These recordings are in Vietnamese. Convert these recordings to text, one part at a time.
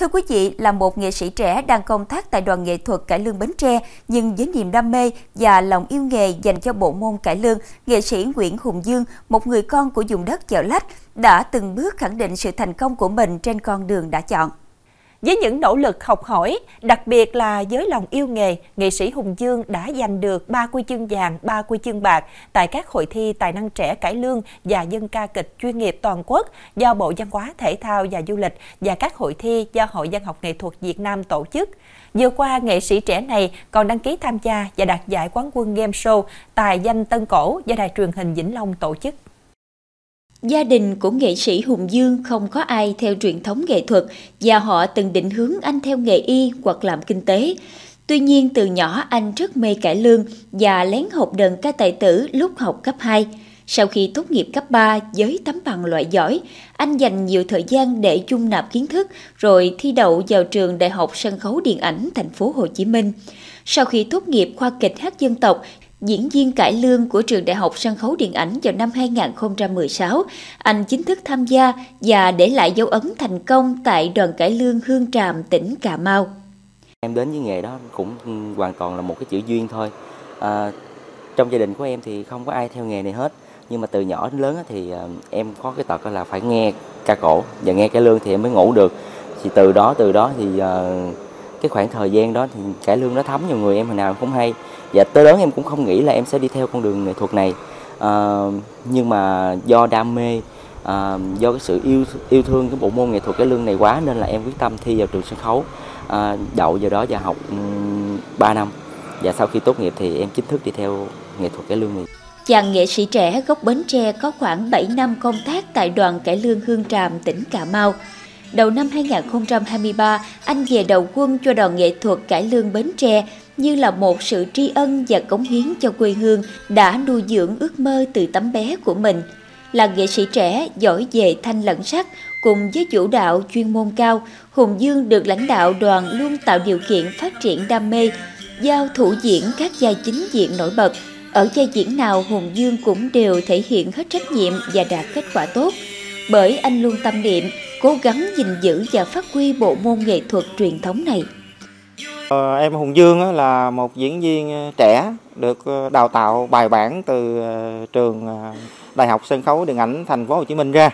Thưa quý vị, là một nghệ sĩ trẻ đang công tác tại đoàn nghệ thuật cải lương Bến Tre, nhưng với niềm đam mê và lòng yêu nghề dành cho bộ môn cải lương, nghệ sĩ Nguyễn Hùng Dương, một người con của vùng đất chợ lách, đã từng bước khẳng định sự thành công của mình trên con đường đã chọn. Với những nỗ lực học hỏi, đặc biệt là với lòng yêu nghề, nghệ sĩ Hùng Dương đã giành được 3 huy chương vàng, 3 huy chương bạc tại các hội thi tài năng trẻ cải lương và dân ca kịch chuyên nghiệp toàn quốc do Bộ Văn hóa Thể thao và Du lịch và các hội thi do Hội Văn học Nghệ thuật Việt Nam tổ chức. Vừa qua, nghệ sĩ trẻ này còn đăng ký tham gia và đạt giải quán quân game show tài danh Tân Cổ do Đài truyền hình Vĩnh Long tổ chức. Gia đình của nghệ sĩ Hùng Dương không có ai theo truyền thống nghệ thuật và họ từng định hướng anh theo nghề y hoặc làm kinh tế. Tuy nhiên từ nhỏ anh rất mê cải lương và lén học đờn ca tài tử lúc học cấp 2. Sau khi tốt nghiệp cấp 3 với tấm bằng loại giỏi, anh dành nhiều thời gian để dung nạp kiến thức rồi thi đậu vào trường Đại học Sân khấu Điện ảnh thành phố Hồ Chí Minh. Sau khi tốt nghiệp khoa kịch hát dân tộc, diễn viên cải lương của trường Đại học Sân khấu Điện ảnh vào năm 2016, anh chính thức tham gia và để lại dấu ấn thành công tại đoàn cải lương Hương Tràm, tỉnh Cà Mau. Em đến với nghề đó cũng hoàn toàn là một cái chữ duyên thôi. À, trong gia đình của em thì không có ai theo nghề này hết. Nhưng mà từ nhỏ đến lớn thì à, em có cái tật là phải nghe ca cổ và nghe cải lương thì em mới ngủ được. Thì từ đó từ đó thì à, cái khoảng thời gian đó thì cải lương nó thấm vào người em hồi nào cũng hay. Và tới lớn em cũng không nghĩ là em sẽ đi theo con đường nghệ thuật này. À, nhưng mà do đam mê à, do cái sự yêu yêu thương cái bộ môn nghệ thuật cải lương này quá nên là em quyết tâm thi vào trường sân khấu à, đậu vào đó và học ừ, um, 3 năm. Và sau khi tốt nghiệp thì em chính thức đi theo nghệ thuật cải lương này. Chàng nghệ sĩ trẻ gốc Bến Tre có khoảng 7 năm công tác tại đoàn cải lương Hương Tràm, tỉnh Cà Mau. Đầu năm 2023, anh về đầu quân cho đoàn nghệ thuật cải lương Bến Tre như là một sự tri ân và cống hiến cho quê hương đã nuôi dưỡng ước mơ từ tấm bé của mình. Là nghệ sĩ trẻ giỏi về thanh lẫn sắc cùng với vũ đạo chuyên môn cao, Hùng Dương được lãnh đạo đoàn luôn tạo điều kiện phát triển đam mê, giao thủ diễn các vai chính diện nổi bật. Ở vai diễn nào Hùng Dương cũng đều thể hiện hết trách nhiệm và đạt kết quả tốt. Bởi anh luôn tâm niệm, cố gắng gìn giữ và phát huy bộ môn nghệ thuật truyền thống này. Ờ, em Hùng Dương là một diễn viên ờ, trẻ được ờ, đào tạo bài bản từ ờ, trường Đại học Sân khấu Điện ảnh Thành phố Hồ Chí Minh ra.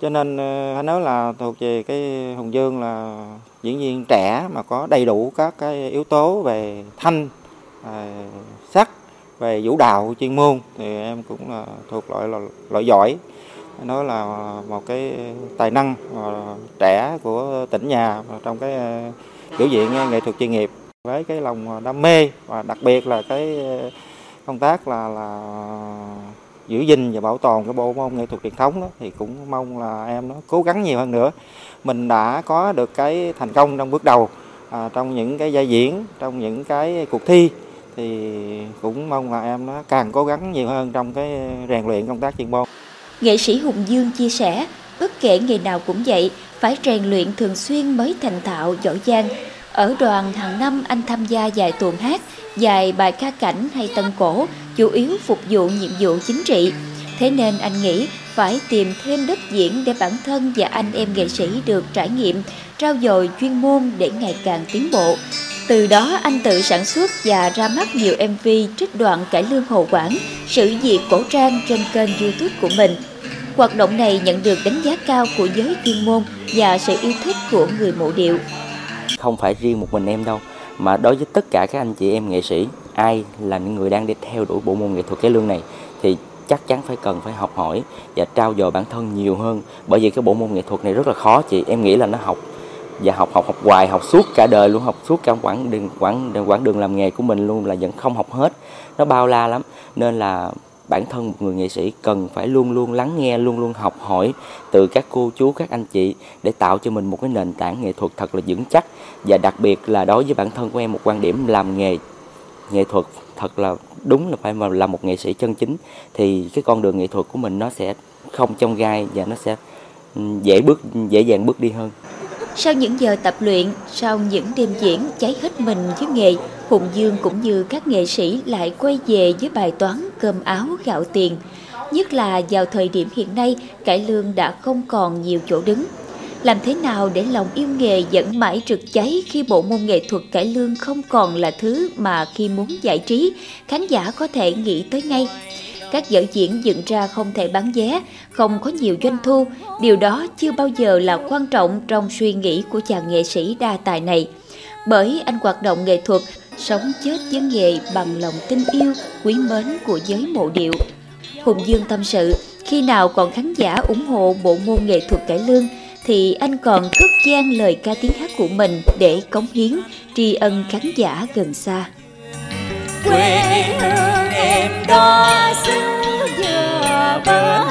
Cho nên anh nói là thuộc về cái Hùng Dương là diễn viên trẻ mà có đầy đủ các cái yếu tố về thanh, sắc, về vũ đạo chuyên môn thì em cũng là thuộc loại là loại giỏi. Nói là một cái tài năng ờ, trẻ của tỉnh nhà trong cái ờ, biểu diễn ờ, nghệ thuật chuyên nghiệp. Với cái lòng đam mê và đặc biệt là cái công tác là là giữ gìn và bảo tồn cái bộ môn nghệ thuật truyền thống đó thì cũng mong là em nó cố gắng nhiều hơn nữa. Mình đã có được cái thành công trong bước đầu à, trong những cái giai diễn trong những cái cuộc thi thì cũng mong là em nó càng cố gắng nhiều hơn trong cái rèn luyện công tác chuyên môn nghệ sĩ Hùng Dương chia sẻ bất kể nghề nào cũng vậy phải rèn luyện thường xuyên mới thành thạo giỏi giang. Ở đoàn hàng năm anh tham gia dài tuồng hát, dài bài ca cảnh hay tân cổ, chủ yếu phục vụ nhiệm vụ chính trị. Thế nên anh nghĩ phải tìm thêm đất diễn để bản thân và anh em nghệ sĩ được trải nghiệm, trao dồi chuyên môn để ngày càng tiến bộ. Từ đó anh tự sản xuất và ra mắt nhiều MV trích đoạn cải lương Hồ Quảng, sự diệt cổ trang trên kênh youtube của mình. Hoạt động này nhận được đánh giá cao của giới chuyên môn và sự yêu thích của người mộ điệu. Không phải riêng một mình em đâu, mà đối với tất cả các anh chị em nghệ sĩ, ai là những người đang đi theo đuổi bộ môn nghệ thuật cái lương này thì chắc chắn phải cần phải học hỏi và trao dồi bản thân nhiều hơn bởi vì cái bộ môn nghệ thuật này rất là khó chị em nghĩ là nó học và học học học hoài học suốt cả đời luôn học suốt cả quãng đường quãng quãng đường làm nghề của mình luôn là vẫn không học hết nó bao la lắm nên là bản thân một người nghệ sĩ cần phải luôn luôn lắng nghe luôn luôn học hỏi từ các cô chú các anh chị để tạo cho mình một cái nền tảng nghệ thuật thật là vững chắc. Và đặc biệt là đối với bản thân của em một quan điểm làm nghề nghệ thuật thật là đúng là phải là một nghệ sĩ chân chính thì cái con đường nghệ thuật của mình nó sẽ không trong gai và nó sẽ ừ, dễ bước dễ dàng bước đi hơn. Sau những giờ tập luyện, sau những đêm diễn cháy hết mình với nghề, Hùng Dương cũng như các nghệ sĩ lại quay về với bài toán cơm áo gạo tiền. Nhất là vào thời điểm hiện nay, cải lương đã không còn nhiều chỗ đứng. Làm thế nào để lòng yêu nghề vẫn mãi rực cháy khi bộ môn nghệ thuật cải lương không còn là thứ mà khi muốn giải trí, khán giả có thể nghĩ tới ngay. Các vở diễn dựng ra không thể bán vé, không có nhiều doanh thu, điều đó chưa bao giờ là quan trọng trong suy nghĩ của chàng nghệ sĩ đa tài này. Bởi anh hoạt động nghệ thuật, sống chết với nghề bằng lòng tin yêu, quý mến của giới mộ điệu. Hùng Dương tâm sự, khi nào còn khán giả ủng hộ bộ môn nghệ thuật cải lương thì anh còn cất gian lời ca tiếng hát của mình để cống hiến, tri ân khán giả gần xa. Quê hương em đó xứ giờ bờ